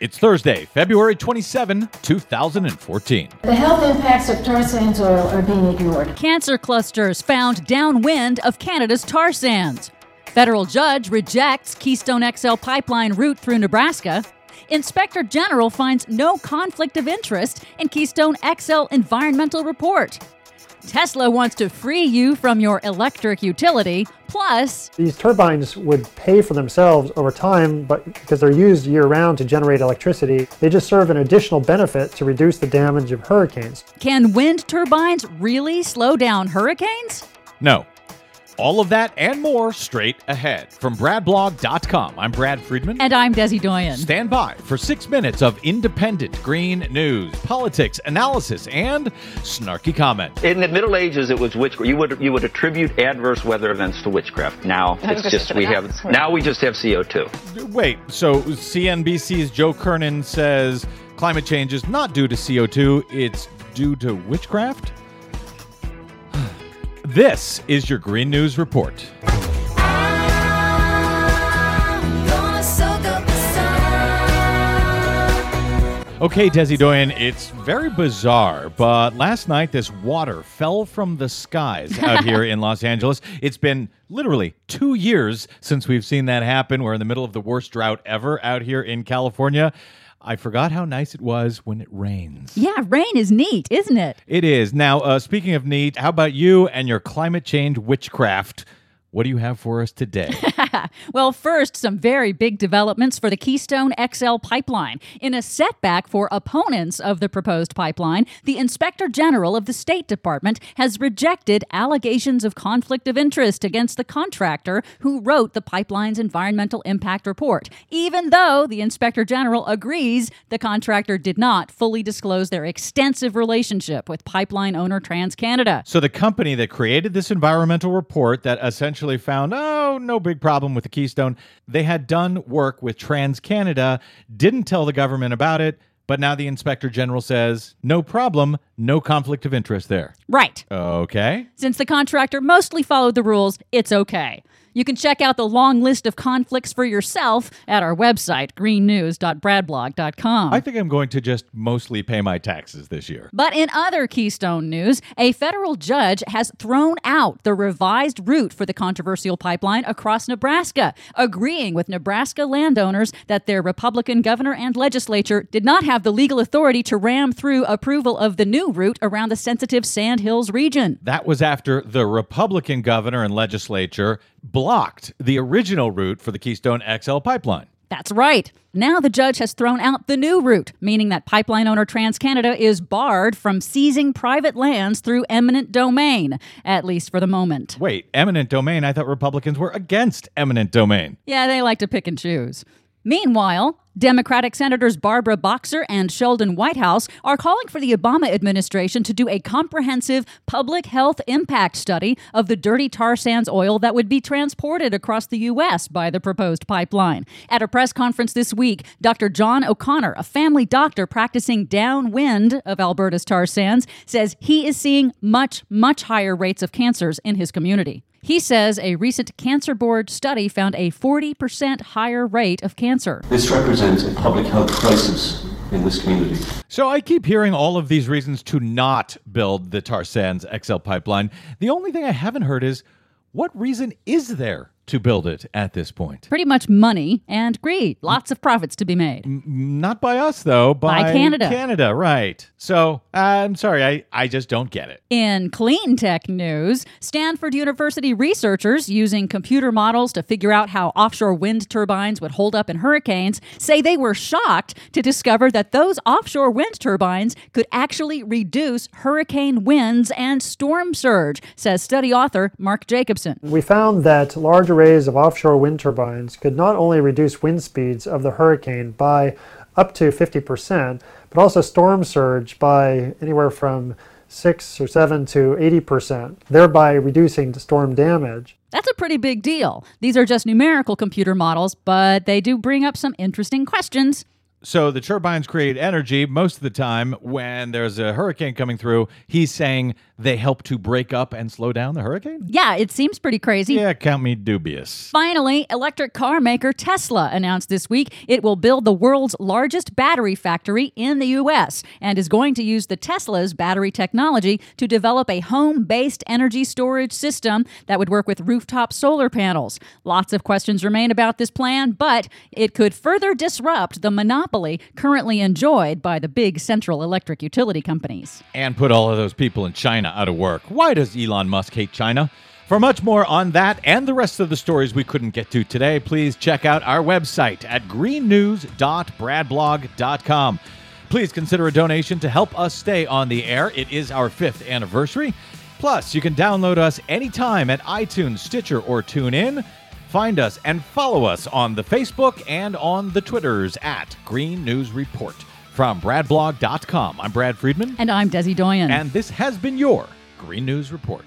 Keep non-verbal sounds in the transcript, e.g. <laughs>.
It's Thursday, February 27, 2014. The health impacts of tar sands oil are being ignored. Cancer clusters found downwind of Canada's tar sands. Federal judge rejects Keystone XL pipeline route through Nebraska. Inspector General finds no conflict of interest in Keystone XL environmental report. Tesla wants to free you from your electric utility. Plus, these turbines would pay for themselves over time, but because they're used year round to generate electricity, they just serve an additional benefit to reduce the damage of hurricanes. Can wind turbines really slow down hurricanes? No. All of that and more straight ahead. From BradBlog.com, I'm Brad Friedman. And I'm Desi Doyen. Stand by for six minutes of independent green news, politics, analysis, and snarky comment. In the Middle Ages, it was witchcraft. You would you would attribute adverse weather events to witchcraft. Now it's just we have now we just have CO2. Wait, so CNBC's Joe Kernen says climate change is not due to CO2; it's due to witchcraft. This is your Green News Report. Okay, Desi Doyen, it's very bizarre, but last night this water fell from the skies out <laughs> here in Los Angeles. It's been literally two years since we've seen that happen. We're in the middle of the worst drought ever out here in California. I forgot how nice it was when it rains. Yeah, rain is neat, isn't it? It is. Now, uh, speaking of neat, how about you and your climate change witchcraft? What do you have for us today? <laughs> well, first, some very big developments for the Keystone XL pipeline. In a setback for opponents of the proposed pipeline, the Inspector General of the State Department has rejected allegations of conflict of interest against the contractor who wrote the pipeline's environmental impact report, even though the Inspector General agrees the contractor did not fully disclose their extensive relationship with pipeline owner TransCanada. So, the company that created this environmental report that essentially eventually found, oh, no big problem with the Keystone. They had done work with TransCanada, didn't tell the government about it, but now the inspector general says, no problem, no conflict of interest there. Right. Okay. Since the contractor mostly followed the rules, it's okay. You can check out the long list of conflicts for yourself at our website, greennews.bradblog.com. I think I'm going to just mostly pay my taxes this year. But in other Keystone news, a federal judge has thrown out the revised route for the controversial pipeline across Nebraska, agreeing with Nebraska landowners that their Republican governor and legislature did not have the legal authority to ram through approval of the new route around the sensitive Sandhills region. That was after the Republican governor and legislature blocked the original route for the Keystone XL pipeline. That's right. Now the judge has thrown out the new route, meaning that pipeline owner TransCanada is barred from seizing private lands through eminent domain, at least for the moment. Wait, eminent domain? I thought Republicans were against eminent domain. Yeah, they like to pick and choose. Meanwhile, Democratic Senators Barbara Boxer and Sheldon Whitehouse are calling for the Obama administration to do a comprehensive public health impact study of the dirty tar sands oil that would be transported across the U.S. by the proposed pipeline. At a press conference this week, Dr. John O'Connor, a family doctor practicing downwind of Alberta's tar sands, says he is seeing much, much higher rates of cancers in his community. He says a recent Cancer Board study found a 40% higher rate of cancer. This represents a public health crisis in this community. So I keep hearing all of these reasons to not build the tar sands XL pipeline. The only thing I haven't heard is what reason is there to build it at this point? Pretty much money and greed. Lots of profits to be made. M- not by us, though. By, by Canada. Canada, right. So uh, I'm sorry, I, I just don't get it. In clean tech news, Stanford University researchers using computer models to figure out how offshore wind turbines would hold up in hurricanes say they were shocked to discover that those offshore wind turbines could actually reduce hurricane winds and storm surge, says study author Mark Jacobson. We found that larger arrays of offshore wind turbines could not only reduce wind speeds of the hurricane by up to 50%, but also storm surge by anywhere from 6 or 7 to 80%, thereby reducing storm damage. That's a pretty big deal. These are just numerical computer models, but they do bring up some interesting questions. So the turbines create energy most of the time when there's a hurricane coming through. He's saying they help to break up and slow down the hurricane? Yeah, it seems pretty crazy. Yeah, count me dubious. Finally, electric car maker Tesla announced this week it will build the world's largest battery factory in the U.S. and is going to use the Tesla's battery technology to develop a home based energy storage system that would work with rooftop solar panels. Lots of questions remain about this plan, but it could further disrupt the monopoly currently enjoyed by the big central electric utility companies. And put all of those people in China out of work. Why does Elon Musk hate China? For much more on that and the rest of the stories we couldn't get to today, please check out our website at greennews.bradblog.com. Please consider a donation to help us stay on the air. It is our fifth anniversary. Plus, you can download us anytime at iTunes, Stitcher, or TuneIn. Find us and follow us on the Facebook and on the Twitters at Green News Report. From bradblog.com, I'm Brad Friedman. And I'm Desi Doyen. And this has been your Green News Report.